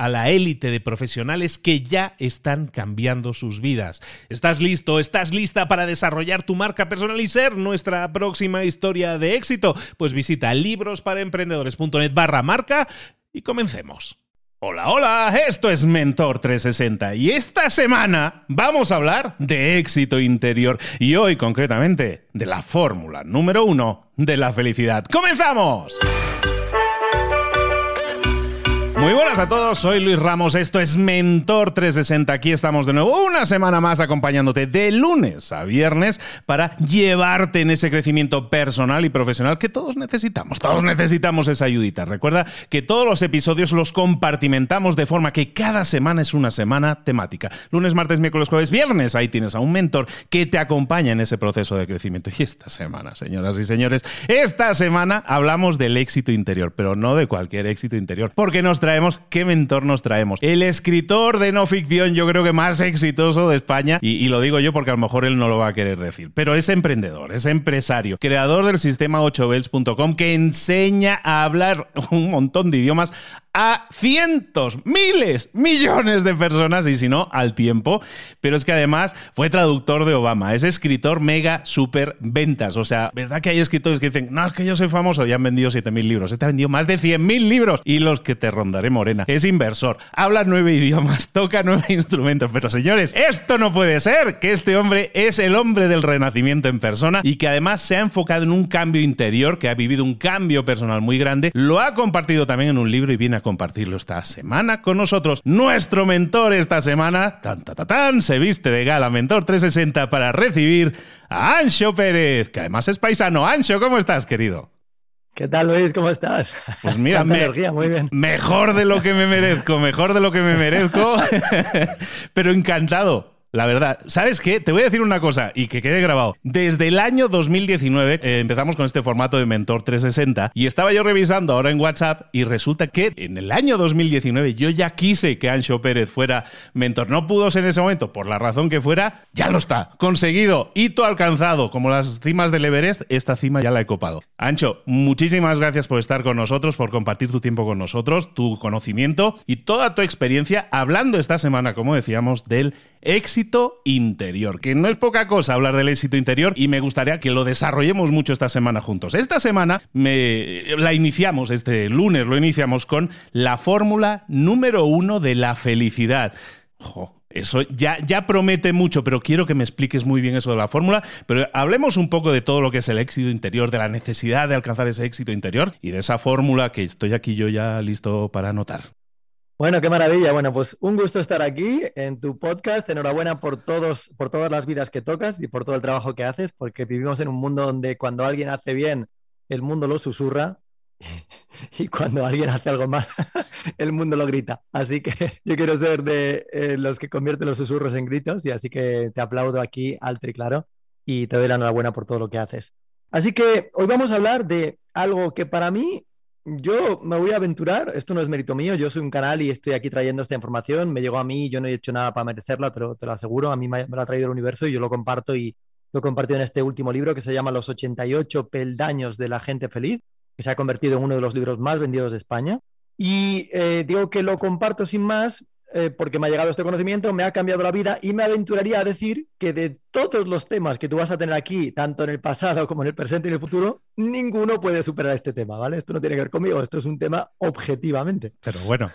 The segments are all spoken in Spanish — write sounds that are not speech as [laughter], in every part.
a la élite de profesionales que ya están cambiando sus vidas. ¿Estás listo? ¿Estás lista para desarrollar tu marca personal y ser nuestra próxima historia de éxito? Pues visita librosparaemprendedores.net barra marca y comencemos. Hola, hola, esto es Mentor 360 y esta semana vamos a hablar de éxito interior y hoy concretamente de la fórmula número uno de la felicidad. ¡Comenzamos! Muy buenas a todos, soy Luis Ramos, esto es Mentor 360, aquí estamos de nuevo una semana más acompañándote de lunes a viernes para llevarte en ese crecimiento personal y profesional que todos necesitamos, todos necesitamos esa ayudita. Recuerda que todos los episodios los compartimentamos de forma que cada semana es una semana temática. Lunes, martes, miércoles, jueves, viernes, ahí tienes a un mentor que te acompaña en ese proceso de crecimiento. Y esta semana, señoras y señores, esta semana hablamos del éxito interior, pero no de cualquier éxito interior, porque nos traemos? ¿Qué mentor nos traemos? El escritor de no ficción, yo creo que más exitoso de España, y, y, lo digo yo porque a lo mejor él no lo va a querer decir, pero es emprendedor, es empresario, creador del sistema 8bells.com que enseña a hablar [laughs] un montón de idiomas a cientos, miles, millones de personas, y si no, al tiempo. Pero es que además fue traductor de Obama, es escritor mega super ventas. O sea, ¿verdad que hay escritores que dicen, no, es que yo soy famoso y han vendido 7.000 libros? Este ha vendido más de 100.000 libros y los que te rondaré morena. Es inversor, habla nueve [laughs] idiomas, toca nueve instrumentos. Pero señores, esto no puede ser, que este hombre es el hombre del renacimiento en persona y que además se ha enfocado en un cambio interior, que ha vivido un cambio personal muy grande, lo ha compartido también en un libro y viene a compartirlo esta semana con nosotros. Nuestro mentor esta semana, tan, tan, tan, se viste de gala Mentor 360 para recibir a Ancho Pérez, que además es paisano. Ancho, ¿cómo estás, querido? ¿Qué tal, Luis? ¿Cómo estás? Pues mira, me, energía, muy bien. mejor de lo que me merezco, mejor de lo que me merezco, [laughs] pero encantado la verdad, ¿sabes qué? Te voy a decir una cosa y que quede grabado. Desde el año 2019 eh, empezamos con este formato de Mentor 360 y estaba yo revisando ahora en WhatsApp y resulta que en el año 2019 yo ya quise que Ancho Pérez fuera mentor. No pudo ser en ese momento, por la razón que fuera, ya lo está. Conseguido, hito alcanzado. Como las cimas del Everest, esta cima ya la he copado. Ancho, muchísimas gracias por estar con nosotros, por compartir tu tiempo con nosotros, tu conocimiento y toda tu experiencia hablando esta semana, como decíamos, del éxito interior, que no es poca cosa hablar del éxito interior y me gustaría que lo desarrollemos mucho esta semana juntos. Esta semana me, la iniciamos, este lunes lo iniciamos con la fórmula número uno de la felicidad. Eso ya, ya promete mucho, pero quiero que me expliques muy bien eso de la fórmula. Pero hablemos un poco de todo lo que es el éxito interior, de la necesidad de alcanzar ese éxito interior y de esa fórmula que estoy aquí yo ya listo para anotar. Bueno, qué maravilla. Bueno, pues un gusto estar aquí en tu podcast. Enhorabuena por todos, por todas las vidas que tocas y por todo el trabajo que haces, porque vivimos en un mundo donde cuando alguien hace bien, el mundo lo susurra [laughs] y cuando alguien hace algo mal, [laughs] el mundo lo grita. Así que [laughs] yo quiero ser de eh, los que convierten los susurros en gritos y así que te aplaudo aquí alto y claro. y te doy la enhorabuena por todo lo que haces. Así que hoy vamos a hablar de algo que para mí, yo me voy a aventurar, esto no es mérito mío, yo soy un canal y estoy aquí trayendo esta información, me llegó a mí, yo no he hecho nada para merecerla, pero te lo aseguro, a mí me, lo ha traído el universo y yo lo comparto y lo compartido en este último libro que se llama Los 88 peldaños de la gente feliz, que se ha convertido en uno de los libros más vendidos de España. Y eh, digo que lo comparto sin más eh, porque me ha llegado este conocimiento, me ha cambiado la vida y me aventuraría a decir que de todos los temas que tú vas a tener aquí, tanto en el pasado como en el presente y en el futuro, ninguno puede superar este tema, ¿vale? Esto no tiene que ver conmigo, esto es un tema objetivamente. Pero bueno,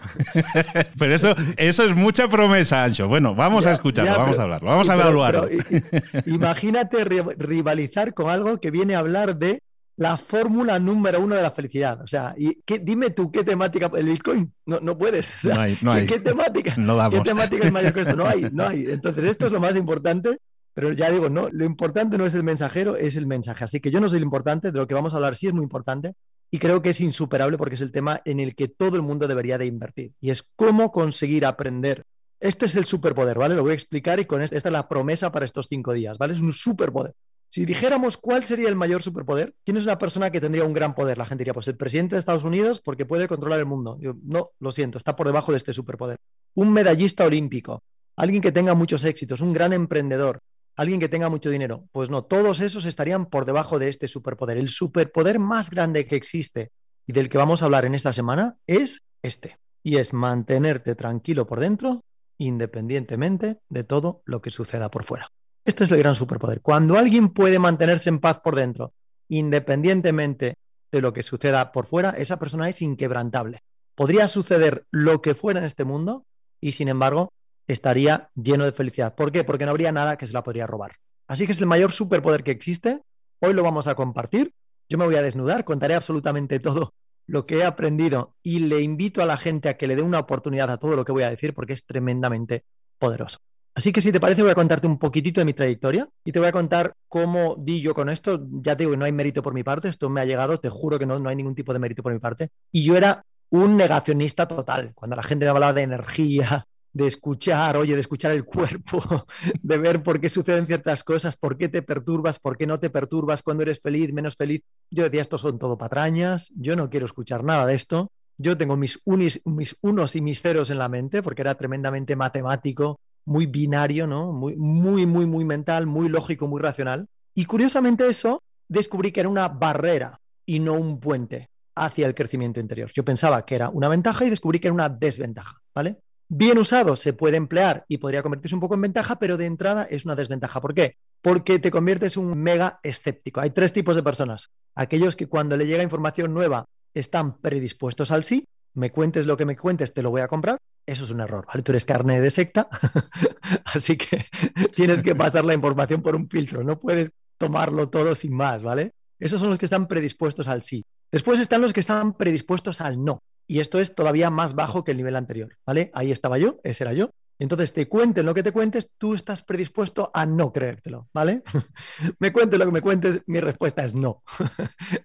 [laughs] pero eso, eso es mucha promesa, Ancho. Bueno, vamos a escucharlo, vamos a hablarlo, vamos a evaluarlo. [laughs] imagínate rivalizar con algo que viene a hablar de la fórmula número uno de la felicidad. O sea, y qué, dime tú qué temática, el Bitcoin, no, no puedes. no hay, no hay. ¿qué, temática? No ¿Qué temática es mayor que esto? No hay, no hay. Entonces, esto es lo más importante, pero ya digo, no, lo importante no es el mensajero, es el mensaje. Así que yo no soy lo importante, de lo que vamos a hablar sí es muy importante y creo que es insuperable porque es el tema en el que todo el mundo debería de invertir y es cómo conseguir aprender. Este es el superpoder, ¿vale? Lo voy a explicar y con esta, esta es la promesa para estos cinco días, ¿vale? Es un superpoder. Si dijéramos cuál sería el mayor superpoder, ¿quién es una persona que tendría un gran poder? La gente diría, pues el presidente de Estados Unidos porque puede controlar el mundo. no, lo siento, está por debajo de este superpoder. Un medallista olímpico, alguien que tenga muchos éxitos, un gran emprendedor, alguien que tenga mucho dinero. Pues no, todos esos estarían por debajo de este superpoder. El superpoder más grande que existe y del que vamos a hablar en esta semana es este. Y es mantenerte tranquilo por dentro, independientemente de todo lo que suceda por fuera. Este es el gran superpoder. Cuando alguien puede mantenerse en paz por dentro, independientemente de lo que suceda por fuera, esa persona es inquebrantable. Podría suceder lo que fuera en este mundo y sin embargo estaría lleno de felicidad. ¿Por qué? Porque no habría nada que se la podría robar. Así que es el mayor superpoder que existe. Hoy lo vamos a compartir. Yo me voy a desnudar, contaré absolutamente todo lo que he aprendido y le invito a la gente a que le dé una oportunidad a todo lo que voy a decir porque es tremendamente poderoso. Así que si te parece voy a contarte un poquitito de mi trayectoria y te voy a contar cómo di yo con esto. Ya te digo no hay mérito por mi parte, esto me ha llegado, te juro que no, no hay ningún tipo de mérito por mi parte. Y yo era un negacionista total. Cuando la gente me hablaba de energía, de escuchar, oye, de escuchar el cuerpo, [laughs] de ver por qué suceden ciertas cosas, por qué te perturbas, por qué no te perturbas, cuando eres feliz, menos feliz. Yo decía, esto son todo patrañas, yo no quiero escuchar nada de esto. Yo tengo mis, mis unos y mis ceros en la mente porque era tremendamente matemático, muy binario, ¿no? Muy, muy, muy, muy mental, muy lógico, muy racional. Y curiosamente eso descubrí que era una barrera y no un puente hacia el crecimiento interior. Yo pensaba que era una ventaja y descubrí que era una desventaja, ¿vale? Bien usado se puede emplear y podría convertirse un poco en ventaja, pero de entrada es una desventaja. ¿Por qué? Porque te conviertes en un mega escéptico. Hay tres tipos de personas. Aquellos que cuando le llega información nueva están predispuestos al sí, me cuentes lo que me cuentes, te lo voy a comprar. Eso es un error, ¿vale? Tú eres carne de secta, [laughs] así que [laughs] tienes que pasar la información por un filtro, no puedes tomarlo todo sin más, ¿vale? Esos son los que están predispuestos al sí. Después están los que están predispuestos al no. Y esto es todavía más bajo que el nivel anterior, ¿vale? Ahí estaba yo, ese era yo. Entonces, te cuenten lo que te cuentes, tú estás predispuesto a no creértelo, ¿vale? [laughs] me cuentes lo que me cuentes, mi respuesta es no.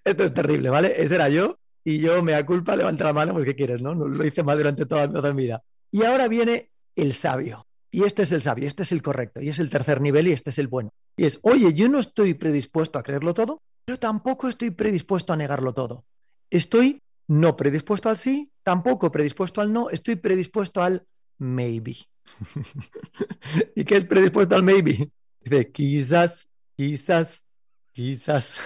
esto es terrible, ¿vale? Ese era yo y yo me da culpa, levanta la mano, pues ¿qué quieres, no? Lo hice mal durante toda, mi vida. Y ahora viene el sabio. Y este es el sabio, este es el correcto, y es el tercer nivel y este es el bueno. Y es, oye, yo no estoy predispuesto a creerlo todo, pero tampoco estoy predispuesto a negarlo todo. Estoy no predispuesto al sí, tampoco predispuesto al no, estoy predispuesto al maybe. [laughs] ¿Y qué es predispuesto al maybe? Dice, quizás, quizás, quizás.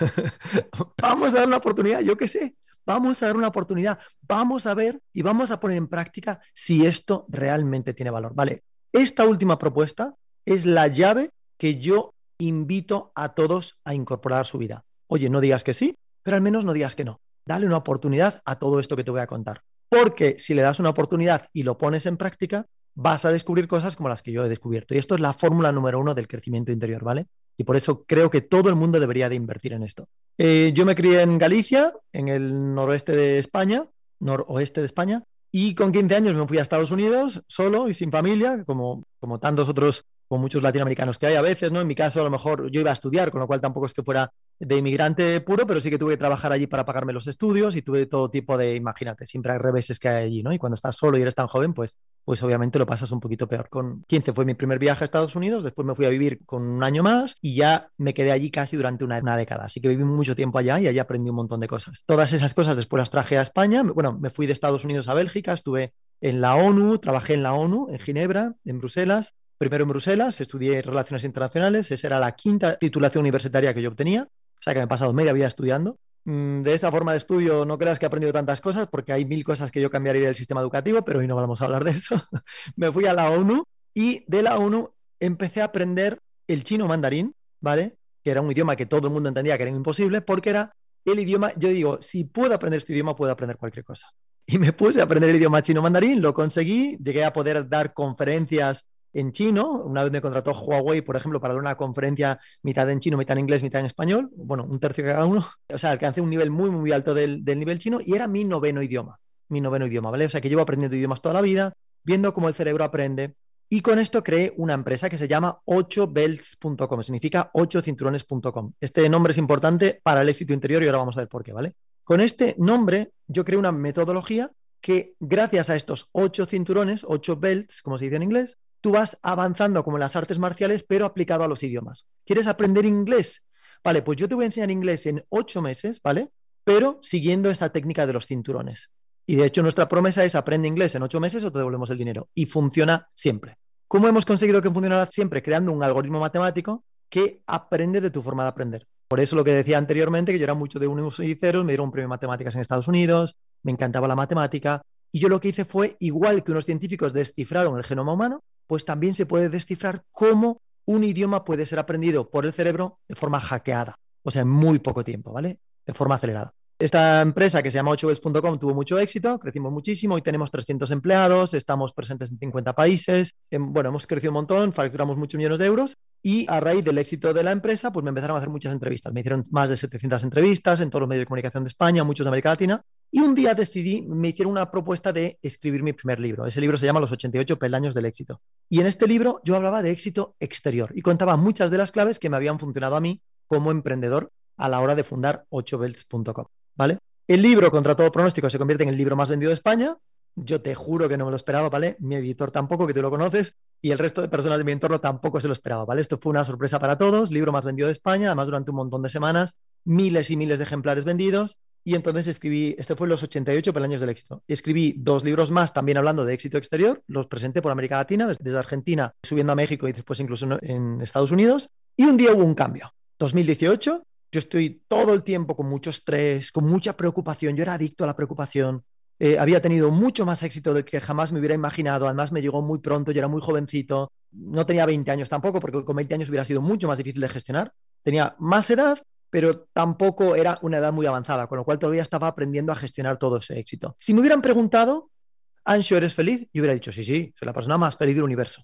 [laughs] Vamos a dar una oportunidad, yo qué sé. Vamos a dar una oportunidad, vamos a ver y vamos a poner en práctica si esto realmente tiene valor. Vale, esta última propuesta es la llave que yo invito a todos a incorporar a su vida. Oye, no digas que sí, pero al menos no digas que no. Dale una oportunidad a todo esto que te voy a contar. Porque si le das una oportunidad y lo pones en práctica, vas a descubrir cosas como las que yo he descubierto. Y esto es la fórmula número uno del crecimiento interior, ¿vale? Y por eso creo que todo el mundo debería de invertir en esto. Eh, yo me crié en Galicia, en el noroeste de España, noroeste de España, y con 15 años me fui a Estados Unidos solo y sin familia, como, como tantos otros con muchos latinoamericanos que hay a veces, ¿no? En mi caso, a lo mejor yo iba a estudiar, con lo cual tampoco es que fuera de inmigrante puro, pero sí que tuve que trabajar allí para pagarme los estudios y tuve todo tipo de, imagínate, siempre hay reveses que hay allí, ¿no? Y cuando estás solo y eres tan joven, pues, pues obviamente lo pasas un poquito peor. Con 15 fue mi primer viaje a Estados Unidos, después me fui a vivir con un año más y ya me quedé allí casi durante una, una década. Así que viví mucho tiempo allá y allí aprendí un montón de cosas. Todas esas cosas después las traje a España. Bueno, me fui de Estados Unidos a Bélgica, estuve en la ONU, trabajé en la ONU, en Ginebra, en Bruselas, primero en Bruselas, estudié Relaciones Internacionales, esa era la quinta titulación universitaria que yo obtenía, o sea que me he pasado media vida estudiando. Mm, de esta forma de estudio no creas que he aprendido tantas cosas porque hay mil cosas que yo cambiaría del sistema educativo, pero hoy no vamos a hablar de eso. [laughs] me fui a la ONU y de la ONU empecé a aprender el chino mandarín, ¿vale? Que era un idioma que todo el mundo entendía que era imposible porque era el idioma, yo digo, si puedo aprender este idioma, puedo aprender cualquier cosa. Y me puse a aprender el idioma chino mandarín, lo conseguí, llegué a poder dar conferencias en chino. Una vez me contrató Huawei, por ejemplo, para dar una conferencia mitad en chino, mitad en inglés, mitad en español. Bueno, un tercio cada uno. [laughs] O sea, alcancé un nivel muy, muy alto del, del nivel chino y era mi noveno idioma. Mi noveno idioma, ¿vale? O sea, que llevo aprendiendo idiomas toda la vida, viendo cómo el cerebro aprende. Y con esto creé una empresa que se llama 8belts.com, significa 8cinturones.com. Este nombre es importante para el éxito interior y ahora vamos a ver por qué, ¿vale? Con este nombre yo creé una metodología que gracias a estos ocho cinturones, ocho belts, como se dice en inglés, tú vas avanzando como en las artes marciales, pero aplicado a los idiomas. ¿Quieres aprender inglés? Vale, pues yo te voy a enseñar inglés en ocho meses, ¿vale? Pero siguiendo esta técnica de los cinturones. Y de hecho nuestra promesa es aprende inglés en ocho meses o te devolvemos el dinero. Y funciona siempre. ¿Cómo hemos conseguido que funcionara siempre? Creando un algoritmo matemático que aprende de tu forma de aprender. Por eso lo que decía anteriormente, que yo era mucho de unos y ceros, me dieron un premio de matemáticas en Estados Unidos, me encantaba la matemática, y yo lo que hice fue, igual que unos científicos descifraron el genoma humano, pues también se puede descifrar cómo un idioma puede ser aprendido por el cerebro de forma hackeada, o sea, en muy poco tiempo, ¿vale? De forma acelerada. Esta empresa que se llama 8bells.com tuvo mucho éxito, crecimos muchísimo, hoy tenemos 300 empleados, estamos presentes en 50 países, em, bueno, hemos crecido un montón, facturamos muchos millones de euros y a raíz del éxito de la empresa, pues me empezaron a hacer muchas entrevistas, me hicieron más de 700 entrevistas en todos los medios de comunicación de España, muchos de América Latina y un día decidí, me hicieron una propuesta de escribir mi primer libro. Ese libro se llama Los 88 peldaños del éxito. Y en este libro yo hablaba de éxito exterior y contaba muchas de las claves que me habían funcionado a mí como emprendedor a la hora de fundar 8belts.com, ¿vale? El libro, contra todo pronóstico, se convierte en el libro más vendido de España. Yo te juro que no me lo esperaba, ¿vale? Mi editor tampoco, que tú lo conoces, y el resto de personas de mi entorno tampoco se lo esperaba, ¿vale? Esto fue una sorpresa para todos, libro más vendido de España, además durante un montón de semanas, miles y miles de ejemplares vendidos, y entonces escribí, este fue los 88 peldaños del éxito. Escribí dos libros más también hablando de éxito exterior, los presenté por América Latina, desde Argentina, subiendo a México y después incluso en Estados Unidos. Y un día hubo un cambio. 2018, yo estoy todo el tiempo con mucho estrés, con mucha preocupación. Yo era adicto a la preocupación. Eh, había tenido mucho más éxito del que jamás me hubiera imaginado. Además, me llegó muy pronto, yo era muy jovencito. No tenía 20 años tampoco, porque con 20 años hubiera sido mucho más difícil de gestionar. Tenía más edad, pero tampoco era una edad muy avanzada, con lo cual todavía estaba aprendiendo a gestionar todo ese éxito. Si me hubieran preguntado, Ansho, ¿eres feliz? Yo hubiera dicho, sí, sí, soy la persona más feliz del universo.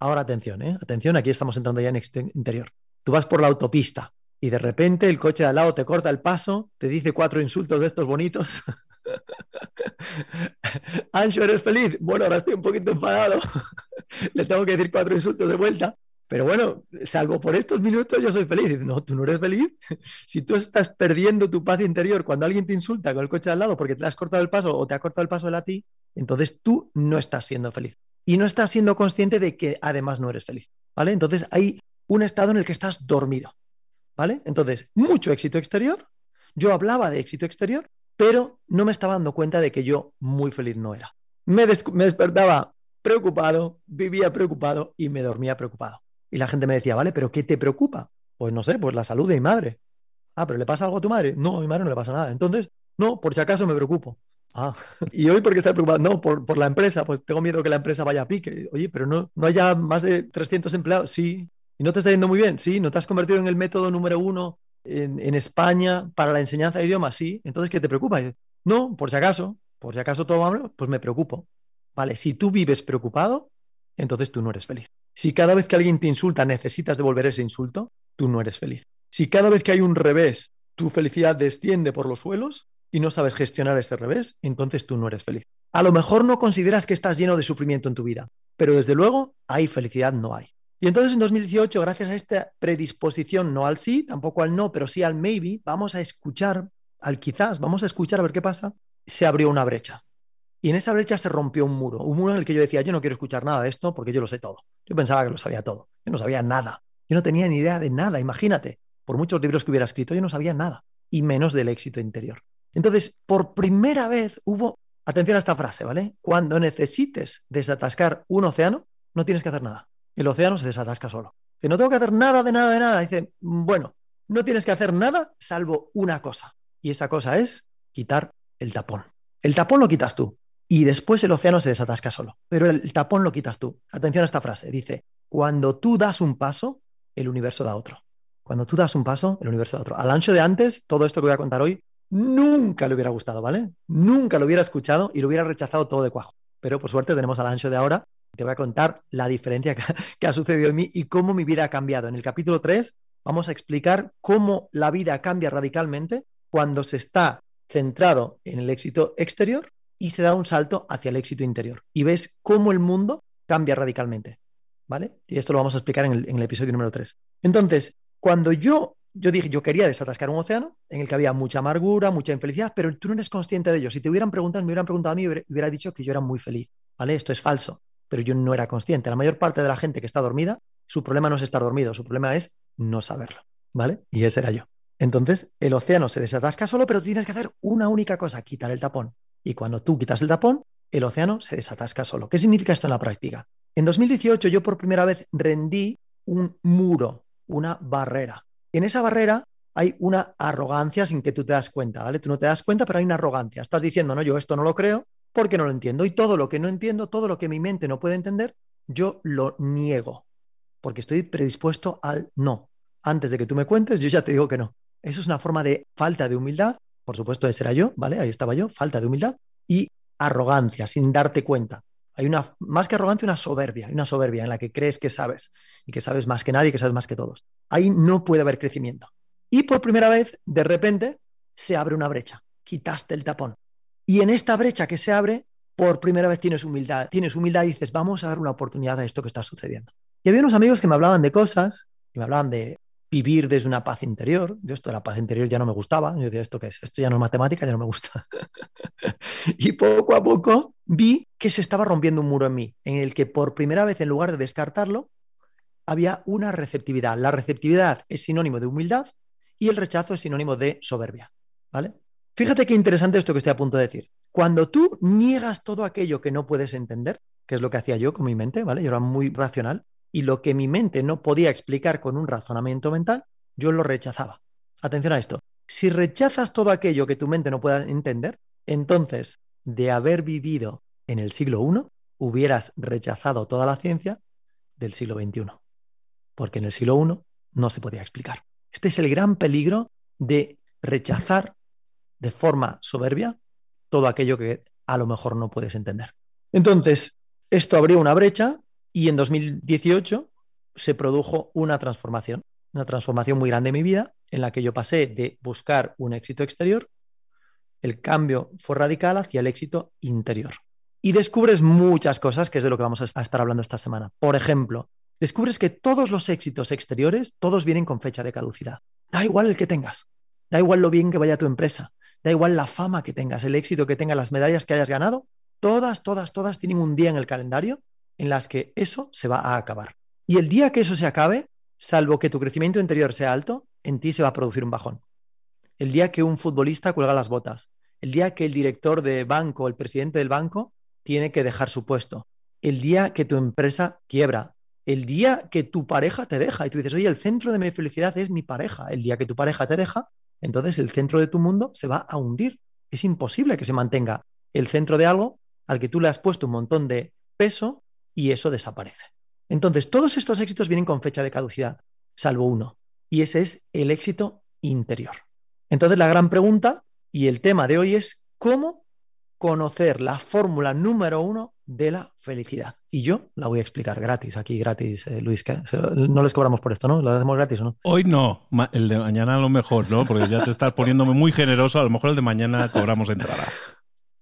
Ahora atención, ¿eh? atención, aquí estamos entrando ya en interior. Tú vas por la autopista y de repente el coche de al lado te corta el paso, te dice cuatro insultos de estos bonitos. [laughs] Ansho, ¿eres feliz? Bueno, ahora estoy un poquito enfadado. [laughs] Le tengo que decir cuatro insultos de vuelta. Pero bueno, salvo por estos minutos yo soy feliz. No, tú no eres feliz. [laughs] Si tú estás perdiendo tu paz interior cuando alguien te insulta con el coche al lado porque te has cortado el paso o te ha cortado el paso él a ti, entonces tú no estás siendo feliz. Y no estás siendo consciente de que además no eres feliz. ¿Vale? Entonces hay un estado en el que estás dormido. ¿Vale? Entonces, mucho éxito exterior. Yo hablaba de éxito exterior, pero no me estaba dando cuenta de que yo muy feliz no era. Me, me despertaba preocupado, vivía preocupado y me dormía preocupado. Y la gente me decía, vale, pero ¿qué te preocupa? Pues no sé, pues la salud de mi madre. Ah, pero ¿le pasa algo a tu madre? No, a mi madre no le pasa nada. Entonces, no, por si acaso me preocupo. Ah, [laughs] y hoy por qué estás preocupado? No, por, por, la empresa, pues tengo miedo que la empresa vaya a pique. Oye, pero no, no haya más de 300 empleados. Sí. ¿Y no te está yendo muy bien? Sí. ¿No te has convertido en el método número uno en, en España para la enseñanza de idiomas? Sí. Entonces, ¿qué te preocupa? No, por si acaso, por si acaso todo va mal, pues me preocupo. Vale, si tú vives preocupado, entonces tú no eres feliz. Si cada vez que alguien te insulta necesitas devolver ese insulto, tú no eres feliz. Si cada vez que hay un revés tu felicidad desciende por los suelos y no sabes gestionar ese revés, entonces tú no eres feliz. A lo mejor no consideras que estás lleno de sufrimiento en tu vida, pero desde luego hay felicidad no hay. Y entonces en 2018, gracias a esta predisposición, no al sí, tampoco al no, pero sí al maybe, vamos a escuchar, al quizás, vamos a escuchar a ver qué pasa, se abrió una brecha. Y en esa brecha se rompió un muro, un muro en el que yo decía, yo no quiero escuchar nada de esto porque yo lo sé todo. Yo pensaba que lo sabía todo, yo no sabía nada, yo no tenía ni idea de nada, imagínate, por muchos libros que hubiera escrito, yo no sabía nada, y menos del éxito interior. Entonces, por primera vez hubo, atención a esta frase, ¿vale? Cuando necesites desatascar un océano, no tienes que hacer nada. El océano se desatasca solo. Dice, no tengo que hacer nada de nada de nada. Dice, bueno, no tienes que hacer nada salvo una cosa. Y esa cosa es quitar el tapón. El tapón lo quitas tú. Y después el océano se desatasca solo. Pero el tapón lo quitas tú. Atención a esta frase. Dice, cuando tú das un paso, el universo da otro. Cuando tú das un paso, el universo da otro. Al ancho de antes, todo esto que voy a contar hoy, nunca le hubiera gustado, ¿vale? Nunca lo hubiera escuchado y lo hubiera rechazado todo de cuajo. Pero por suerte tenemos al ancho de ahora. Te voy a contar la diferencia que, ha sucedido en mí y cómo mi vida ha cambiado. En el capítulo 3 vamos a explicar cómo la vida cambia radicalmente cuando se está centrado en el éxito exterior y se da un salto hacia el éxito interior. Y ves cómo el mundo cambia radicalmente. ¿Vale? Y esto lo vamos a explicar en el, episodio número 3. Entonces, cuando yo yo dije, yo quería desatascar un océano en el que había mucha amargura, mucha infelicidad, pero tú no eres consciente de ello. Si te hubieran preguntado, me hubieran preguntado a mí, hubiera dicho que yo era muy feliz. ¿Vale? Esto es falso, pero yo no era consciente. La mayor parte de la gente que está dormida, su problema no es estar dormido, su problema es no saberlo. ¿Vale? Y ese era yo. Entonces, el océano se desatasca solo, pero tienes que hacer una única cosa, quitar el tapón. Y cuando tú quitas el tapón, el océano se desatasca solo. ¿Qué significa esto en la práctica? En 2018 yo por primera vez rendí un muro, una barrera en esa barrera hay una arrogancia sin que tú te das cuenta, ¿vale? Tú no te das cuenta, pero hay una arrogancia. Estás diciendo, no, yo esto no lo creo porque no lo entiendo. Y todo lo que no entiendo, todo lo que mi mente no puede entender, yo lo niego, porque estoy predispuesto al no. Antes de que tú me cuentes, yo ya te digo que no. Eso es una forma de falta de humildad, por supuesto, ese era yo, ¿vale? Ahí estaba yo, falta de humildad y arrogancia, sin darte cuenta. Hay una, más que arrogancia, una soberbia, una soberbia en la que crees que sabes y que sabes más que nadie, que sabes más que todos. Ahí no puede haber crecimiento. Y por primera vez, de repente, se abre una brecha. Quitaste el tapón. Y en esta brecha que se abre, por primera vez tienes humildad. Tienes humildad y dices, vamos a dar una oportunidad a esto que está sucediendo. Y había unos amigos que me hablaban de cosas, que me hablaban de vivir desde una paz interior. Yo esto de la paz interior ya no me gustaba. Yo decía, ¿esto qué es? Esto ya no es matemática, ya no me gusta. [laughs] y poco a poco vi que se estaba rompiendo un muro en mí, en el que por primera vez, en lugar de descartarlo, había una receptividad. La receptividad es sinónimo de humildad y el rechazo es sinónimo de soberbia. ¿Vale? Fíjate qué interesante esto que estoy a punto de decir. Cuando tú niegas todo aquello que no puedes entender, que es lo que hacía yo con mi mente, ¿vale? Yo era muy racional, y lo que mi mente no podía explicar con un razonamiento mental, yo lo rechazaba. Atención a esto. Si rechazas todo aquello que tu mente no pueda entender, entonces, de haber vivido en el siglo I, hubieras rechazado toda la ciencia del siglo XXI. Porque en el siglo I no se podía explicar. Este es el gran peligro de rechazar de forma soberbia todo aquello que a lo mejor no puedes entender. Entonces, esto abrió una brecha y en 2018 se produjo una transformación, una transformación muy grande en mi vida, en la que yo pasé de buscar un éxito exterior, el cambio fue radical hacia el éxito interior. Y descubres muchas cosas, que es de lo que vamos a estar hablando esta semana. Por ejemplo, descubres que todos los éxitos exteriores, todos vienen con fecha de caducidad. Da igual el que tengas, da igual lo bien que vaya tu empresa, da igual la fama que tengas, el éxito que tengas, las medallas que hayas ganado, todas, todas, todas tienen un día en el calendario en las que eso se va a acabar. Y el día que eso se acabe, salvo que tu crecimiento interior sea alto, en ti se va a producir un bajón. El día que un futbolista cuelga las botas, el día que el director de banco, el presidente del banco, tiene que dejar su puesto, el día que tu empresa quiebra, el día que tu pareja te deja y tú dices, oye, el centro de mi felicidad es mi pareja, el día que tu pareja te deja, entonces el centro de tu mundo se va a hundir. Es imposible que se mantenga el centro de algo al que tú le has puesto un montón de peso y eso desaparece. Entonces, todos estos éxitos vienen con fecha de caducidad, salvo uno, y ese es el éxito interior. Entonces, la gran pregunta y el tema de hoy es cómo conocer la fórmula número uno de la felicidad. Y yo la voy a explicar gratis, aquí gratis, eh, Luis. No les cobramos por esto, ¿no? ¿Lo hacemos gratis o no? Hoy no, el de mañana a lo mejor, ¿no? Porque ya te estás poniéndome muy generoso, a lo mejor el de mañana cobramos entrada.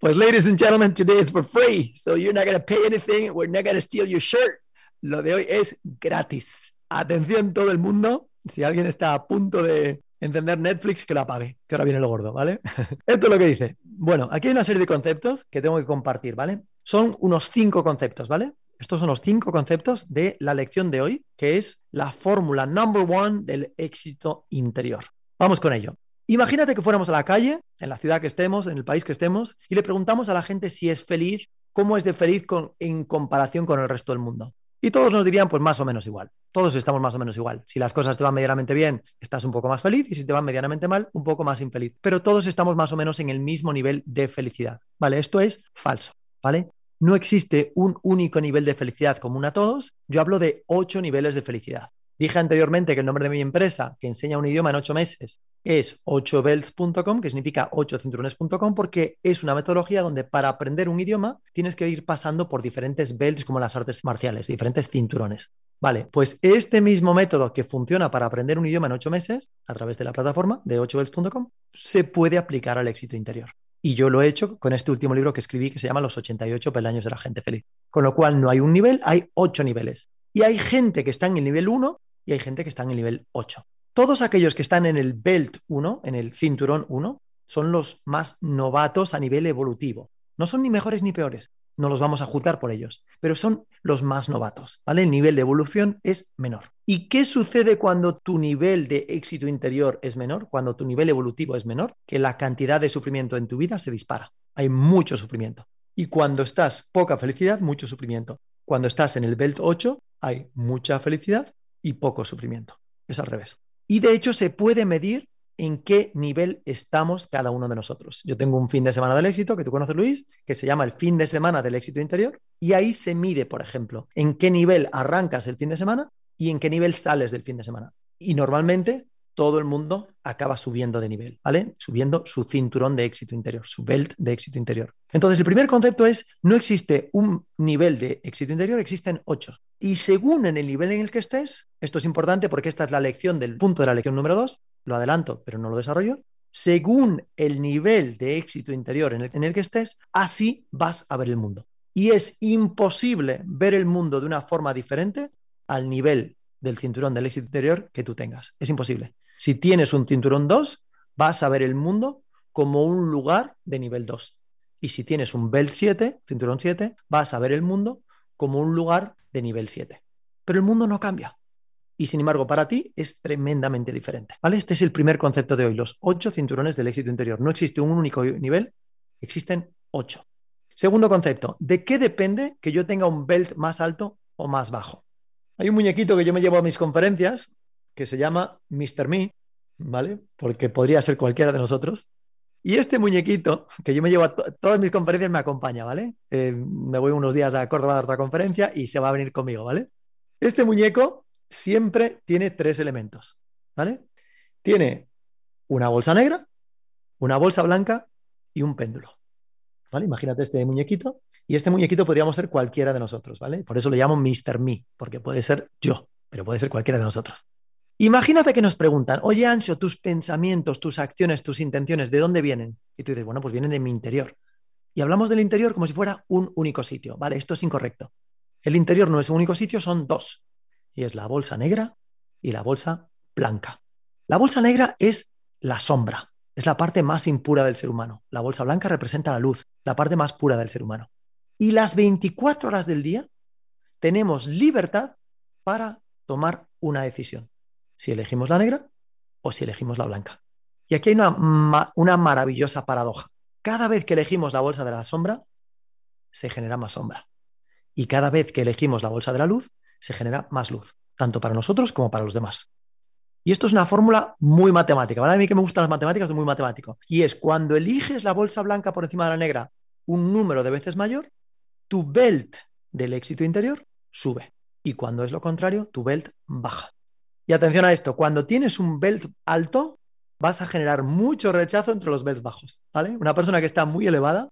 Pues, ladies and gentlemen, today is for free. So you're not going to pay anything. We're not going to steal your shirt. lo de hoy es gratis. Atención todo el mundo, si alguien está a punto de encender Netflix, que lo apague, que ahora viene lo gordo, ¿vale? [laughs] Esto es lo que dice. Bueno, aquí hay una serie de conceptos que tengo que compartir, ¿vale? Son unos cinco conceptos, ¿vale? Estos son los cinco conceptos de la lección de hoy, que es la fórmula number one del éxito interior. Vamos con ello. Imagínate que fuéramos a la calle, en la ciudad que estemos, en el país que estemos, y le preguntamos a la gente si es feliz, cómo es de feliz en comparación con el resto del mundo. Y todos nos dirían, pues más o menos igual. Todos estamos más o menos igual. Si las cosas te van medianamente bien, estás un poco más feliz y si te van medianamente mal, un poco más infeliz. Pero todos estamos más o menos en el mismo nivel de felicidad. ¿Vale? Esto es falso. ¿Vale? No existe un único nivel de felicidad común a todos. Yo hablo de ocho niveles de felicidad. Dije anteriormente que el nombre de mi empresa, que enseña un idioma en ocho meses, es 8belts.com, que significa 8cinturones.com, porque es una metodología donde para aprender un idioma tienes que ir pasando por diferentes belts como las artes marciales, diferentes cinturones. Vale, pues este mismo método que funciona para aprender un idioma en ocho meses, a través de la plataforma de 8belts.com, se puede aplicar al éxito interior. Y yo lo he hecho con este último libro que escribí que se llama Los 88 peldaños de la gente feliz. Con lo cual no hay un nivel, hay ocho niveles. Y hay gente que está en el nivel 1 y hay gente que está en el nivel 8. Todos aquellos que están en el belt 1, en el cinturón 1, son los más novatos a nivel evolutivo. No son ni mejores ni peores, no los vamos a juzgar por ellos, pero son los más novatos, ¿vale? El nivel de evolución es menor. ¿Y qué sucede cuando tu nivel de éxito interior es menor, cuando tu nivel evolutivo es menor? Que la cantidad de sufrimiento en tu vida se dispara. Hay mucho sufrimiento. Y cuando estás poca felicidad, mucho sufrimiento. Cuando estás en el belt 8, hay mucha felicidad y poco sufrimiento. Es al revés. Y de hecho se puede medir en qué nivel estamos cada uno de nosotros. Yo tengo un fin de semana del éxito, que tú conoces, Luis, que se llama el fin de semana del éxito interior, y ahí se mide, por ejemplo, en qué nivel arrancas el fin de semana y en qué nivel sales del fin de semana. Y normalmente todo el mundo acaba subiendo de nivel, ¿vale? Subiendo su cinturón de éxito interior, su belt de éxito interior. Entonces, el primer concepto es, no existe un nivel de éxito interior, existen ocho. Y según en el nivel en el que estés, esto es importante porque esta es la lección del punto de la lección número dos, lo adelanto, pero no lo desarrollo, según el nivel de éxito interior en el, en el que estés, así vas a ver el mundo. Y es imposible ver el mundo de una forma diferente al nivel del cinturón del éxito interior que tú tengas. Es imposible. Si tienes un cinturón 2, vas a ver el mundo como un lugar de nivel 2. Y si tienes un belt 7, cinturón 7, vas a ver el mundo como un lugar de nivel 7. Pero el mundo no cambia. Y sin embargo, para ti es tremendamente diferente. ¿vale? Este es el primer concepto de hoy, los ocho cinturones del éxito interior. No existe un único nivel, existen ocho. Segundo concepto, ¿de qué depende que yo tenga un belt más alto o más bajo? Hay un muñequito que yo me llevo a mis conferencias que se llama Mr. Me, ¿vale? Porque podría ser cualquiera de nosotros. Y este muñequito, que yo me llevo a todas mis conferencias, me acompaña, ¿vale? Eh, me voy unos días a Córdoba a dar otra conferencia y se va a venir conmigo, ¿vale? Este muñeco siempre tiene tres elementos, ¿vale? Tiene una bolsa negra, una bolsa blanca y un péndulo. ¿Vale? Imagínate este muñequito. Y este muñequito podríamos ser cualquiera de nosotros, ¿vale? Por eso le llamo Mr. Me, porque puede ser yo, pero puede ser cualquiera de nosotros. Imagínate que nos preguntan, oye Ansio, tus pensamientos, tus acciones, tus intenciones, ¿de dónde vienen? Y tú dices, bueno, pues vienen de mi interior. Y hablamos del interior como si fuera un único sitio. Vale, esto es incorrecto. El interior no es un único sitio, son dos. Y es la bolsa negra y la bolsa blanca. La bolsa negra es la sombra, es la parte más impura del ser humano. La bolsa blanca representa la luz, la parte más pura del ser humano. Y las 24 horas del día tenemos libertad para tomar una decisión si elegimos la negra o si elegimos la blanca. Y aquí hay una, una maravillosa paradoja. Cada vez que elegimos la bolsa de la sombra, se genera más sombra. Y cada vez que elegimos la bolsa de la luz, se genera más luz, tanto para nosotros como para los demás. Y esto es una fórmula muy matemática. ¿vale? A mí que me gustan las matemáticas, es muy matemático. Y es cuando eliges la bolsa blanca por encima de la negra un número de veces mayor, tu belt del éxito interior sube. Y cuando es lo contrario, tu belt baja. Y atención a esto, cuando tienes un belt alto, vas a generar mucho rechazo entre los belts bajos, ¿vale? Una persona que está muy elevada,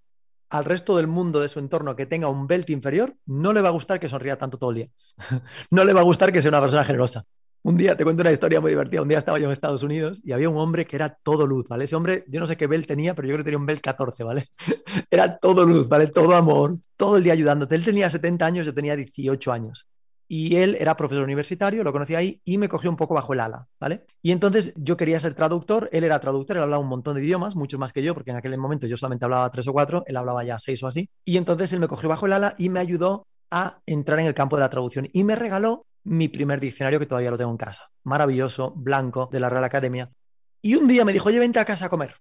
al resto del mundo de su entorno que tenga un belt inferior, no le va a gustar que sonría tanto todo el día. [laughs] no le va a gustar que sea una persona generosa. Un día, te cuento una historia muy divertida, un día estaba yo en Estados Unidos y había un hombre que era todo luz, ¿vale? Ese hombre, yo no sé qué belt tenía, pero yo creo que tenía un belt 14, ¿vale? [laughs] era todo luz, ¿vale? Todo amor, todo el día ayudándote. Él tenía 70 años, yo tenía 18 años. Y él era profesor universitario, lo conocí ahí y me cogió un poco bajo el ala, ¿vale? Y entonces yo quería ser traductor, él era traductor, él hablaba un montón de idiomas, muchos más que yo, porque en aquel momento yo solamente hablaba tres o cuatro, él hablaba ya seis o así, y entonces él me cogió bajo el ala y me ayudó a entrar en el campo de la traducción y me regaló mi primer diccionario que todavía lo tengo en casa, maravilloso, blanco, de la Real Academia. Y un día me dijo, oye, vente a casa a comer.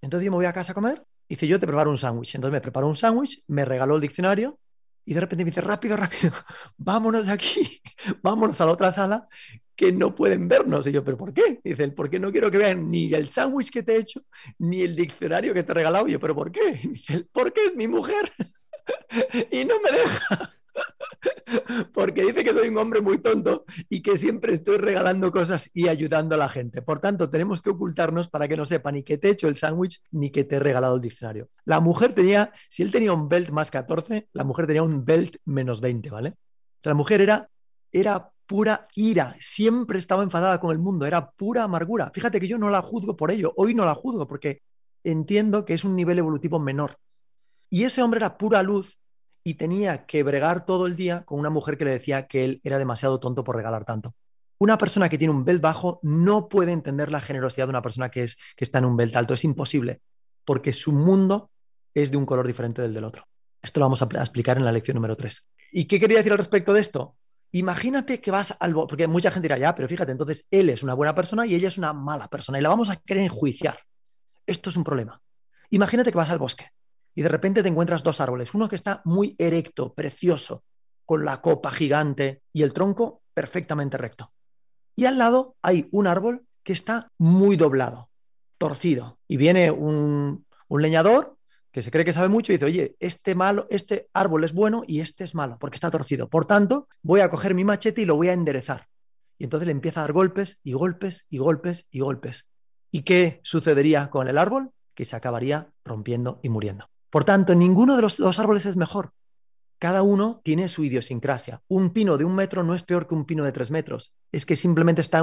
Entonces yo me voy a casa a comer y dice, yo te preparo un sándwich. Entonces me preparó un sándwich, me regaló el diccionario y de repente me dice, rápido, rápido, [laughs] vámonos aquí, [laughs] vámonos a la otra sala que no pueden vernos. Y yo, ¿pero por qué? Dice, porque no quiero que vean ni el sándwich que te he hecho, ni el diccionario que te he regalado. Y yo, ¿pero por qué? [laughs] Y dice, porque es mi mujer y no me deja. [laughs] porque dice que soy un hombre muy tonto y que siempre estoy regalando cosas y ayudando a la gente. Por tanto, tenemos que ocultarnos para que no sepa ni que te he hecho el sándwich ni que te he regalado el diccionario. La mujer tenía, si él tenía un belt más 14, la mujer tenía un belt menos 20, ¿vale? O sea, la mujer era, era pura ira, siempre estaba enfadada con el mundo, era pura amargura. Fíjate que yo no la juzgo por ello, hoy no la juzgo porque entiendo que es un nivel evolutivo menor. Y ese hombre era pura luz y tenía que bregar todo el día con una mujer que le decía que él era demasiado tonto por regalar tanto. Una persona que tiene un belt bajo no puede entender la generosidad de una persona que, es, que está en un belt alto. Es imposible, porque su mundo es de un color diferente del del otro. Esto lo vamos a explicar en la lección número 3. ¿Y qué quería decir al respecto de esto? Imagínate que vas al porque mucha gente dirá, ya, pero fíjate, entonces él es una buena persona y ella es una mala persona y la vamos a querer enjuiciar. Esto es un problema. Imagínate que vas al bosque y de repente te encuentras dos árboles, uno que está muy erecto, precioso, con la copa gigante y el tronco perfectamente recto. Y al lado hay un árbol que está muy doblado, torcido. Y viene un, leñador que se cree que sabe mucho y dice, oye, este, malo, este árbol es bueno y este es malo porque está torcido. Por tanto, voy a coger mi machete y lo voy a enderezar. Y entonces le empieza a dar golpes y golpes y golpes y golpes. ¿Y qué sucedería con el árbol? Que se acabaría rompiendo y muriendo. Por tanto, ninguno de los dos árboles es mejor. Cada uno tiene su idiosincrasia. Un pino de un metro no es peor que un pino de tres metros. Es que simplemente está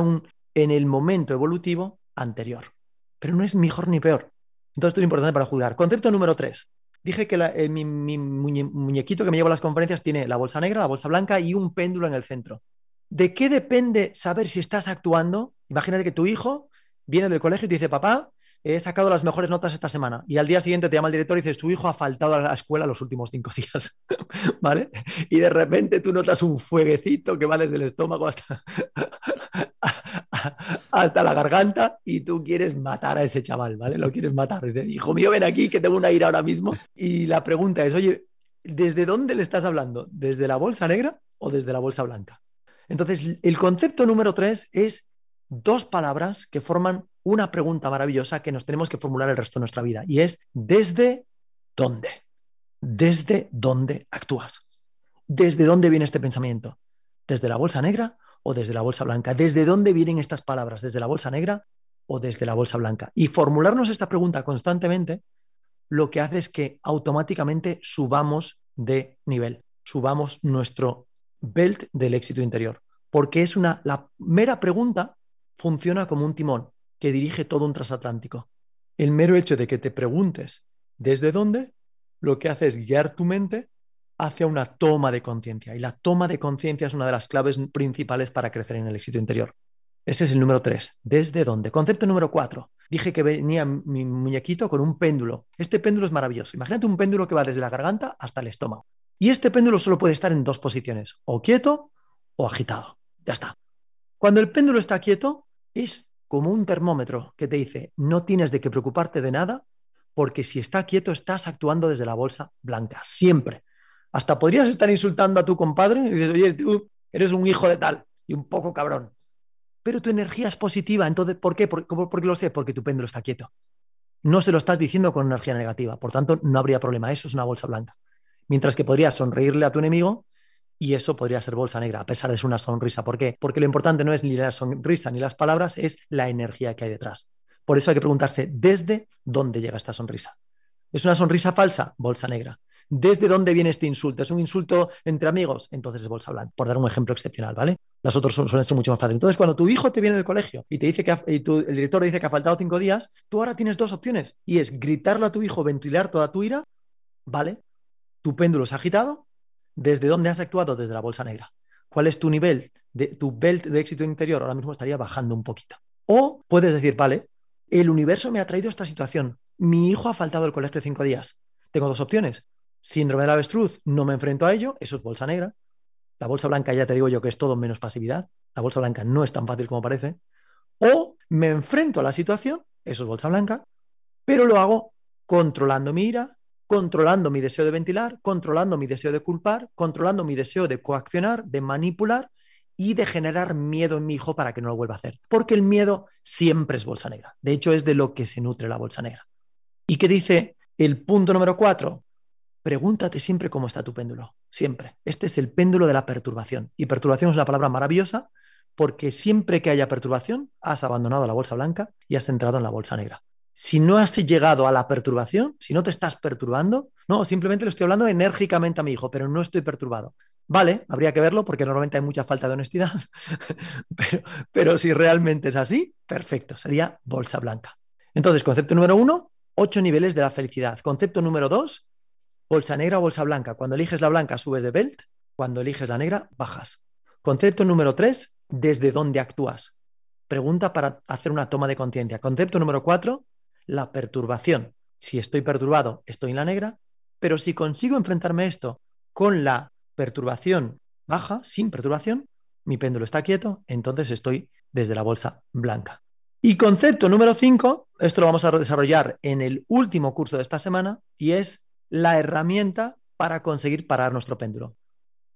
en el momento evolutivo anterior. Pero no es mejor ni peor. Entonces, esto es importante para juzgar. Concepto número tres. Dije que eh, mi, muñequito que me lleva a las conferencias tiene la bolsa negra, la bolsa blanca y un péndulo en el centro. ¿De qué depende saber si estás actuando? Imagínate que tu hijo viene del colegio y te dice, papá, he sacado las mejores notas esta semana. Y al día siguiente te llama el director y dices, tu hijo ha faltado a la escuela los últimos cinco [laughs] días, [laughs] ¿vale? Y de repente tú notas un fueguecito que va desde el estómago hasta, [laughs] hasta la garganta y tú quieres matar a ese chaval, ¿vale? Lo quieres matar. Dices, hijo mío, ven aquí que tengo una ira ahora mismo. Y la pregunta es, oye, ¿desde dónde le estás hablando? ¿Desde la bolsa negra o desde la bolsa blanca? Entonces, el concepto número tres es dos palabras que forman una pregunta maravillosa que nos tenemos que formular el resto de nuestra vida y es ¿desde dónde? ¿Desde dónde actúas? ¿Desde dónde viene este pensamiento? ¿Desde la bolsa negra o desde la bolsa blanca? ¿Desde dónde vienen estas palabras? ¿Desde la bolsa negra o desde la bolsa blanca? Y formularnos esta pregunta constantemente lo que hace es que automáticamente subamos de nivel, subamos nuestro belt del éxito interior, porque es una la mera pregunta funciona como un timón que dirige todo un transatlántico. El mero hecho de que te preguntes desde dónde, lo que hace es guiar tu mente hacia una toma de conciencia. Y la toma de conciencia es una de las claves principales para crecer en el éxito interior. Ese es el número tres. ¿Desde dónde? Concepto número cuatro. Dije que venía mi muñequito con un péndulo. Este péndulo es maravilloso. Imagínate un péndulo que va desde la garganta hasta el estómago. Y este péndulo solo puede estar en dos posiciones, o quieto o agitado. Ya está. Cuando el péndulo está quieto, es como un termómetro que te dice, no tienes de qué preocuparte de nada, porque si está quieto estás actuando desde la bolsa blanca, siempre. Hasta podrías estar insultando a tu compadre y dices, oye, tú eres un hijo de tal y un poco cabrón. Pero tu energía es positiva, entonces, ¿por qué? ¿Por, qué lo sé? Porque tu péndulo está quieto. No se lo estás diciendo con energía negativa, por tanto, no habría problema. Eso es una bolsa blanca. Mientras que podrías sonreírle a tu enemigo y eso podría ser bolsa negra, a pesar de ser una sonrisa. ¿Por qué? Porque lo importante no es ni la sonrisa ni las palabras, es la energía que hay detrás. Por eso hay que preguntarse desde dónde llega esta sonrisa. ¿Es una sonrisa falsa? Bolsa negra. ¿Desde dónde viene este insulto? ¿Es un insulto entre amigos? Entonces es bolsa blanca, por dar un ejemplo excepcional, ¿vale? Las otras suelen ser mucho más fáciles. Entonces, cuando tu hijo te viene del colegio y te dice que el director dice que ha faltado cinco días, tú ahora tienes dos opciones y es gritarle a tu hijo, ventilar toda tu ira, ¿vale? Tu péndulo ha agitado ¿Desde dónde has actuado? Desde la bolsa negra. cuál es tu nivel, de, tu belt de éxito interior, ahora mismo estaría bajando un poquito. O puedes decir, vale, el universo me ha traído esta situación. Mi hijo ha faltado al colegio cinco días. Tengo dos opciones. Síndrome del avestruz, no me enfrento a ello, eso es bolsa negra. La bolsa blanca ya te digo yo que es todo menos pasividad. La bolsa blanca no es tan fácil como parece. O me enfrento a la situación, eso es bolsa blanca, pero lo hago controlando mi ira, controlando mi deseo de ventilar, controlando mi deseo de culpar, controlando mi deseo de coaccionar, de manipular y de generar miedo en mi hijo para que no lo vuelva a hacer. Porque el miedo siempre es bolsa negra. De hecho, es de lo que se nutre la bolsa negra. ¿Y qué dice el punto número cuatro? Pregúntate siempre cómo está tu péndulo. Siempre. Este es el péndulo de la perturbación. Y perturbación es una palabra maravillosa porque siempre que haya perturbación, has abandonado la bolsa blanca y has entrado en la bolsa negra. Si no has llegado a la perturbación, si no te estás perturbando, no, simplemente le estoy hablando enérgicamente a mi hijo, pero no estoy perturbado. Vale, habría que verlo porque normalmente hay mucha falta de honestidad, [laughs] pero, pero si realmente es así, perfecto, sería bolsa blanca. Entonces, concepto número uno, ocho niveles de la felicidad. Concepto número dos, bolsa negra o bolsa blanca. Cuando eliges la blanca, subes de belt, cuando eliges la negra, bajas. Concepto número tres, desde dónde actúas. Pregunta para hacer una toma de conciencia. Concepto número cuatro, la perturbación. Si estoy perturbado, estoy en la negra, pero si consigo enfrentarme a esto con la perturbación baja, sin perturbación, mi péndulo está quieto, entonces estoy desde la bolsa blanca. Y concepto número cinco, esto lo vamos a desarrollar en el último curso de esta semana, y es la herramienta para conseguir parar nuestro péndulo.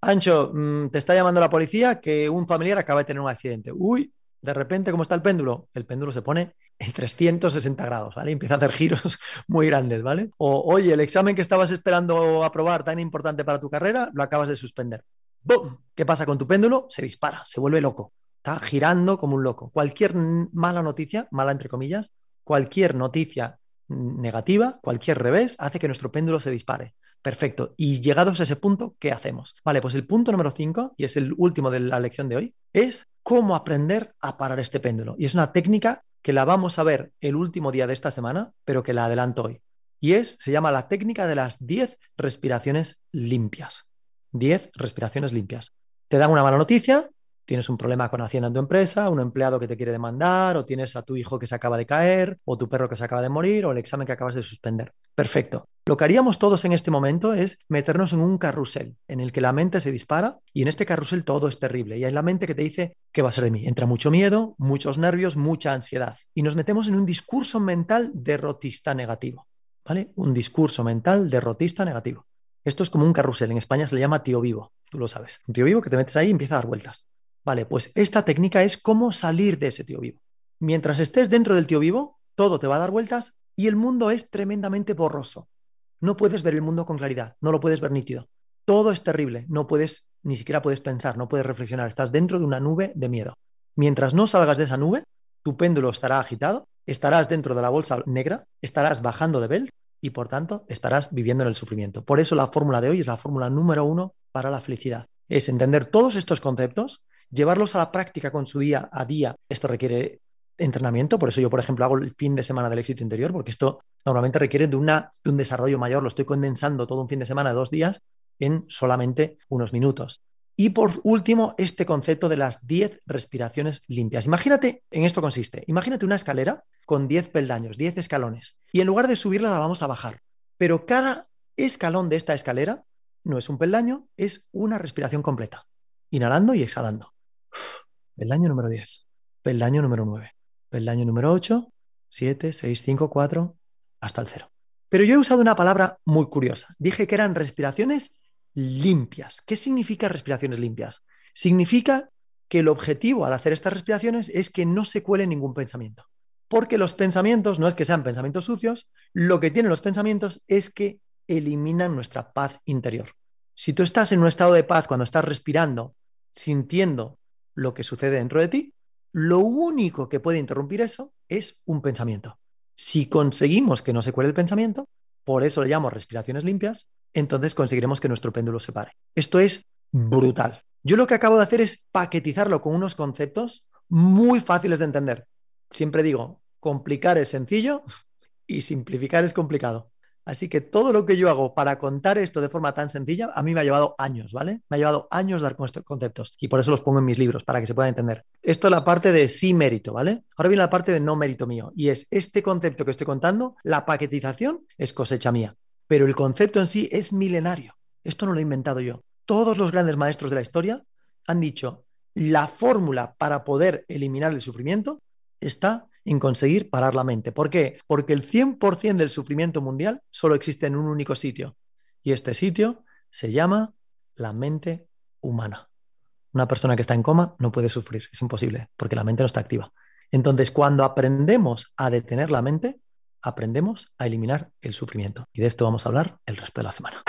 Ancho, mm, te está llamando la policía que un familiar acaba de tener un accidente. Uy, de repente, ¿cómo está el péndulo? El péndulo se pone en 360 grados, ¿vale? Empieza a hacer giros [laughs] muy grandes, ¿vale? O, oye, el examen que estabas esperando aprobar tan importante para tu carrera, lo acabas de suspender. ¡Bum! ¿Qué pasa con tu péndulo? Se dispara, se vuelve loco. Está girando como un loco. Cualquier mala noticia, mala entre comillas, cualquier noticia negativa, cualquier revés, hace que nuestro péndulo se dispare. Perfecto. Y llegados a ese punto, ¿qué hacemos? Vale, pues el punto número 5, y es el último de la lección de hoy, es cómo aprender a parar este péndulo. Y es una técnica que la vamos a ver el último día de esta semana, pero que la adelanto hoy. Y es, se llama la técnica de las 10 respiraciones limpias. 10 respiraciones limpias. Te dan una mala noticia, tienes un problema con Hacienda en tu empresa, un empleado que te quiere demandar, o tienes a tu hijo que se acaba de caer, o tu perro que se acaba de morir, o el examen que acabas de suspender. Perfecto. Lo que haríamos todos en este momento es meternos en un carrusel en el que la mente se dispara y en este carrusel todo es terrible. Y hay la mente que te dice, ¿qué va a ser de mí? Entra mucho miedo, muchos nervios, mucha ansiedad. Y nos metemos en un discurso mental derrotista negativo. ¿Vale? Un discurso mental derrotista negativo. Esto es como un carrusel. En España se le llama tío vivo. Tú lo sabes. Un tío vivo que te metes ahí y empieza a dar vueltas. Vale, pues esta técnica es cómo salir de ese tío vivo. Mientras estés dentro del tío vivo, todo te va a dar vueltas y el mundo es tremendamente borroso. No puedes ver el mundo con claridad, no lo puedes ver nítido. Todo es terrible, no puedes, ni siquiera puedes pensar, no puedes reflexionar, estás dentro de una nube de miedo. Mientras no salgas de esa nube, tu péndulo estará agitado, estarás dentro de la bolsa negra, estarás bajando de belt y por tanto estarás viviendo en el sufrimiento. Por eso la fórmula de hoy es la fórmula número uno para la felicidad. Es entender todos estos conceptos llevarlos a la práctica con su día a día, esto requiere entrenamiento, por eso yo, por ejemplo, hago el fin de semana del éxito interior, porque esto normalmente requiere de, una, un desarrollo mayor, lo estoy condensando todo un fin de semana de dos días en solamente unos minutos. Y por último, este concepto de las 10 respiraciones limpias. Imagínate, en esto consiste, imagínate una escalera con 10 peldaños, 10 escalones, y en lugar de subirla la vamos a bajar. Pero cada escalón de esta escalera no es un peldaño, es una respiración completa, inhalando y exhalando. Peldaño número 10. Peldaño número 9. Peldaño número 8, 7, 6, 5, 4, hasta el 0. Pero yo he usado una palabra muy curiosa. Dije que eran respiraciones limpias. ¿Qué significa respiraciones limpias? Significa que el objetivo al hacer estas respiraciones es que no se cuele ningún pensamiento. Porque los pensamientos no es que sean pensamientos sucios, lo que tienen los pensamientos es que eliminan nuestra paz interior. Si tú estás en un estado de paz cuando estás respirando, sintiendo lo que sucede dentro de ti, lo único que puede interrumpir eso es un pensamiento. Si conseguimos que no se cuele el pensamiento, por eso le llamo respiraciones limpias, entonces conseguiremos que nuestro péndulo se pare. Esto es brutal. Yo lo que acabo de hacer es paquetizarlo con unos conceptos muy fáciles de entender. Siempre digo, complicar es sencillo [laughs] y simplificar es complicado. Así que todo lo que yo hago para contar esto de forma tan sencilla, a mí me ha llevado años, ¿vale? Me ha llevado años dar conceptos y por eso los pongo en mis libros, para que se pueda entender. Esto es la parte de sí mérito, ¿vale? Ahora viene la parte de no mérito mío y es este concepto que estoy contando, la paquetización es cosecha mía, pero el concepto en sí es milenario. Esto no lo he inventado yo. Todos los grandes maestros de la historia han dicho, la fórmula para poder eliminar el sufrimiento está en conseguir parar la mente. ¿Por qué? Porque el 100% del sufrimiento mundial solo existe en un único sitio. Y este sitio se llama la mente humana. Una persona que está en coma no puede sufrir, es imposible, porque la mente no está activa. Entonces, cuando aprendemos a detener la mente, aprendemos a eliminar el sufrimiento. Y de esto vamos a hablar el resto de la semana.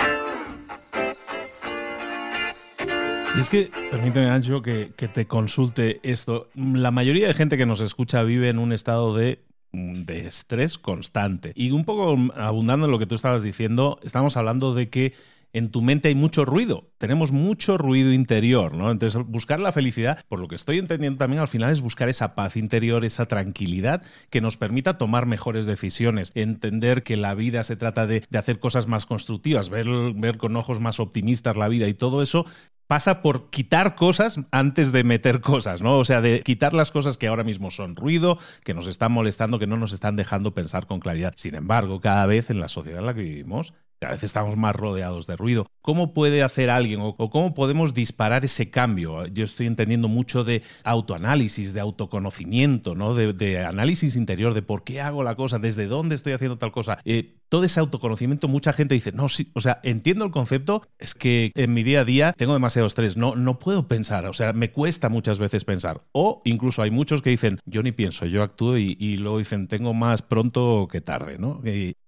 Y es que, permíteme, Ancho, que, te consulte esto. La mayoría de gente que nos escucha vive en un estado de de estrés constante. Y un poco abundando en lo que tú estabas diciendo, estamos hablando de que en tu mente hay mucho ruido, tenemos mucho ruido interior, ¿no? Entonces, buscar la felicidad, por lo que estoy entendiendo también al final, es buscar esa paz interior, esa tranquilidad que nos permita tomar mejores decisiones, entender que la vida se trata de, hacer cosas más constructivas, ver, ver con ojos más optimistas la vida y todo eso pasa por quitar cosas antes de meter cosas, ¿no? O sea, de quitar las cosas que ahora mismo son ruido, que nos están molestando, que no nos están dejando pensar con claridad. Sin embargo, cada vez en la sociedad en la que vivimos, cada vez estamos más rodeados de ruido. ¿Cómo puede hacer alguien o, cómo podemos disparar ese cambio? Yo estoy entendiendo mucho de autoanálisis, de autoconocimiento, ¿no? De, análisis interior, de por qué hago la cosa, desde dónde estoy haciendo tal cosa. Eh, todo ese autoconocimiento, mucha gente dice, no, sí, o sea, entiendo el concepto, es que en mi día a día tengo demasiado estrés, no, no puedo pensar, o sea, me cuesta muchas veces pensar. O incluso hay muchos que dicen, yo ni pienso, yo actúo y, y luego dicen, tengo más pronto que tarde, ¿no?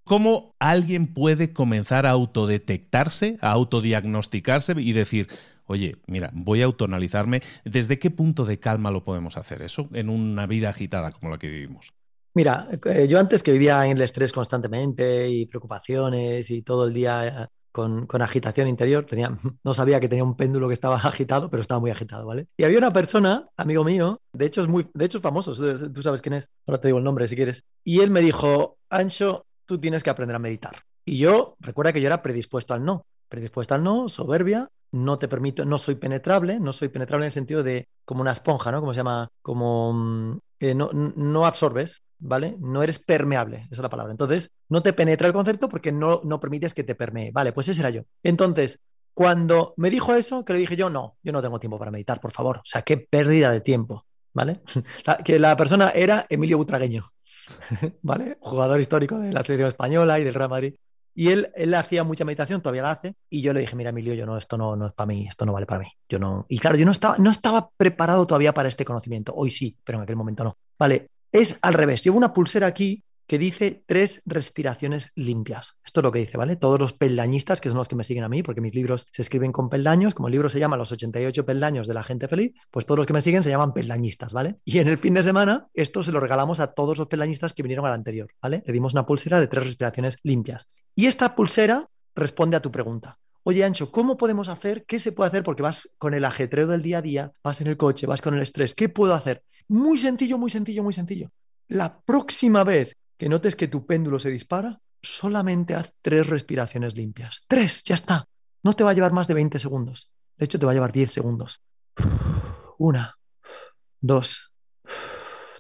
¿Cómo alguien puede comenzar a autodetectarse, a autodiagnosticarse y decir, oye, mira, voy a autoanalizarme? ¿Desde qué punto de calma lo podemos hacer eso en una vida agitada como la que vivimos? Mira, eh, yo antes que vivía en el estrés constantemente y preocupaciones y todo el día eh, con, agitación interior, tenía, [laughs] no sabía que tenía un péndulo que estaba [laughs] agitado, pero estaba muy agitado, ¿vale? Y había una persona, amigo mío, de hecho es muy, de hecho es famoso, tú sabes quién es, ahora te digo el nombre si quieres, y él me dijo, Ancho, tú tienes que aprender a meditar. Y yo, recuerda que yo era predispuesto al no, predispuesto al no, soberbia, no te permito, no soy penetrable, no soy penetrable en el sentido de como una esponja, ¿no? Como se llama, como mm, eh, no, no, absorbes, ¿vale? No eres permeable, esa es la palabra. Entonces, no te penetra el concepto porque no, no permites que te permee. Vale, pues ese era yo. Entonces, cuando me dijo eso, que le dije yo, no, yo no tengo tiempo para meditar, por favor. O sea, qué pérdida de tiempo, ¿vale? [laughs] que la persona era Emilio Butragueño. [laughs] ¿vale? Jugador histórico de la selección española y del Real Madrid. Y él, él hacía mucha meditación, todavía la hace, y yo le dije, mira, Emilio, yo no, esto no, no es para mí, esto no vale para mí. Yo no. Y claro, yo no estaba, no estaba preparado todavía para este conocimiento. Hoy sí, pero en aquel momento no. Vale, es al revés. Llevo una pulsera aquí que dice tres respiraciones limpias. Esto es lo que dice, ¿vale? Todos los peldañistas, que son los que me siguen a mí, porque mis libros se escriben con peldaños, como el libro se llama Los 88 peldaños de la gente feliz, pues todos los que me siguen se llaman peldañistas, ¿vale? Y en el fin de semana, esto se lo regalamos a todos los peldañistas que vinieron al anterior, ¿vale? Le dimos una pulsera de tres respiraciones limpias. Y esta pulsera responde a tu pregunta. Oye, Ancho, ¿cómo podemos hacer? ¿Qué se puede hacer? Porque vas con el ajetreo del día a día, vas en el coche, vas con el estrés. ¿Qué puedo hacer? Muy sencillo, muy sencillo, muy sencillo. La próxima vez que notes que tu péndulo se dispara, solamente haz tres respiraciones limpias. Tres, ya está. No te va a llevar más de 20 segundos. De hecho, te va a llevar 10 segundos. Una, dos,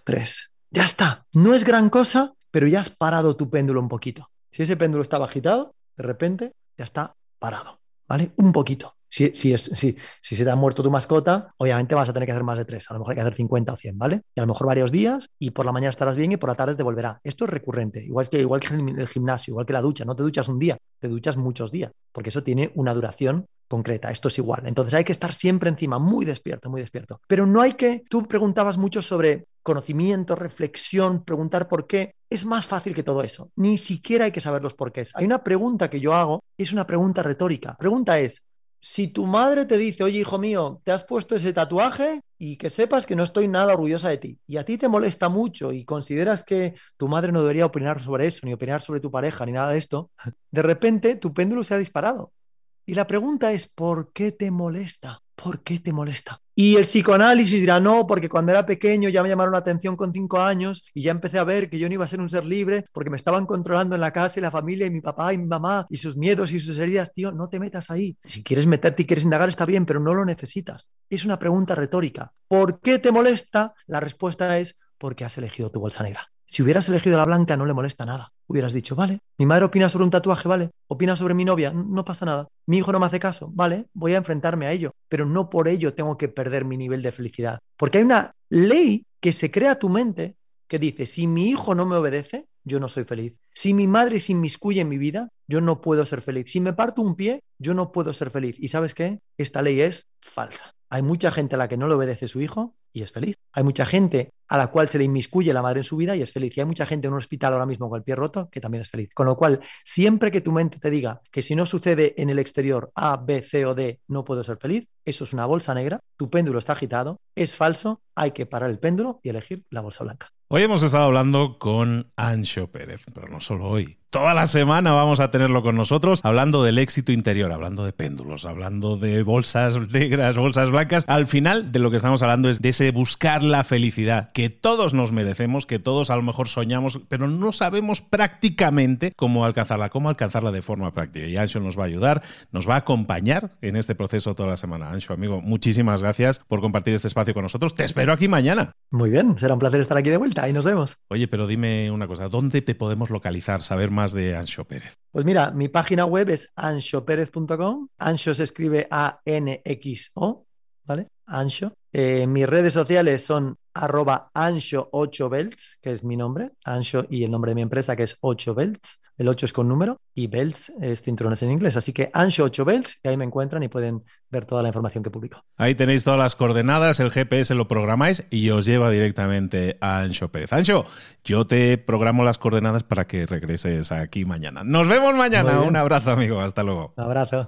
tres. Ya está. No es gran cosa, pero ya has parado tu péndulo un poquito. Si ese péndulo estaba agitado, de repente ya está parado. ¿Vale? Un poquito. Si, si, es, si, si, se te ha muerto tu mascota, obviamente vas a tener que hacer más de tres. A lo mejor hay que hacer 50 o 100, ¿vale? Y a lo mejor varios días y por la mañana estarás bien y por la tarde te volverá. Esto es recurrente, igual que, igual que el gimnasio, igual que la ducha. No te duchas un día, te duchas muchos días, porque eso tiene una duración concreta. Esto es igual. Entonces hay que estar siempre encima, muy despierto, muy despierto. Pero no hay que, tú preguntabas mucho sobre conocimiento, reflexión, preguntar por qué. Es más fácil que todo eso. Ni siquiera hay que saber los porqués. Hay una pregunta que yo hago, es una pregunta retórica. La pregunta es, si tu madre te dice, oye, hijo mío, te has puesto ese tatuaje y que sepas que no estoy nada orgullosa de ti, y a ti te molesta mucho y consideras que tu madre no debería opinar sobre eso, ni opinar sobre tu pareja, ni nada de esto, de repente tu péndulo se ha disparado. Y la pregunta es, ¿por qué te molesta? ¿Por qué te molesta? Y el psicoanálisis dirá, no, porque cuando era pequeño ya me llamaron la atención con cinco años y ya empecé a ver que yo no iba a ser un ser libre porque me estaban controlando en la casa y la familia y mi papá y mi mamá y sus miedos y sus heridas. Tío, no te metas ahí. Si quieres meterte y quieres indagar está bien, pero no lo necesitas. Es una pregunta retórica. ¿Por qué te molesta? La respuesta es porque has elegido tu bolsa negra. Si hubieras elegido la blanca, no le molesta nada. Hubieras dicho, vale, mi madre opina sobre un tatuaje, vale, opina sobre mi novia, no pasa nada. Mi hijo no me hace caso, vale, voy a enfrentarme a ello, pero no por ello tengo que perder mi nivel de felicidad. Porque hay una ley que se crea tu mente que dice, si mi hijo no me obedece, yo no soy feliz. Si mi madre se inmiscuye en mi vida, yo no puedo ser feliz. Si me parto un pie, yo no puedo ser feliz. ¿Y sabes qué? Esta ley es falsa. Hay mucha gente a la que no le obedece su hijo y es feliz. Hay mucha gente a la cual se le inmiscuye la madre en su vida y es feliz. Y hay mucha gente en un hospital ahora mismo con el pie roto que también es feliz. Con lo cual, siempre que tu mente te diga que si no sucede en el exterior A, B, C o D, no puedo ser feliz, eso es una bolsa negra, tu péndulo está agitado, es falso, hay que parar el péndulo y elegir la bolsa blanca. Hoy hemos estado hablando con Ancho Pérez, pero no solo hoy toda la semana vamos a tenerlo con nosotros, hablando del éxito interior, hablando de péndulos, hablando de bolsas negras, bolsas blancas. Al final de lo que estamos hablando es de ese buscar la felicidad que todos nos merecemos, que todos a lo mejor soñamos, pero no sabemos prácticamente cómo alcanzarla, cómo alcanzarla de forma práctica. Y Ancho nos va a ayudar, nos va a acompañar en este proceso toda la semana. Ancho, amigo, muchísimas gracias por compartir este espacio con nosotros. Te espero aquí mañana. Muy bien, será un placer estar aquí de vuelta y nos vemos. Oye, pero dime una cosa, ¿dónde te podemos localizar, saber más de Ancho Pérez? Pues mira, mi página web es anshopérez.com. Ancho se escribe A-N-X-O, ¿vale? Ancho. Eh, mis redes sociales son arroba ancho8belts, que es mi nombre, ancho y el nombre de mi empresa, que es 8belts. El 8 es con número y belts es cinturones en inglés. Así que ancho8belts, y ahí me encuentran y pueden ver toda la información que publico. Ahí tenéis todas las coordenadas, el GPS lo programáis y os lleva directamente a Ancho Pérez. Ancho, yo te programo las coordenadas para que regreses aquí mañana. Nos vemos mañana. Un abrazo, amigo. Hasta luego. Un abrazo.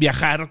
viajar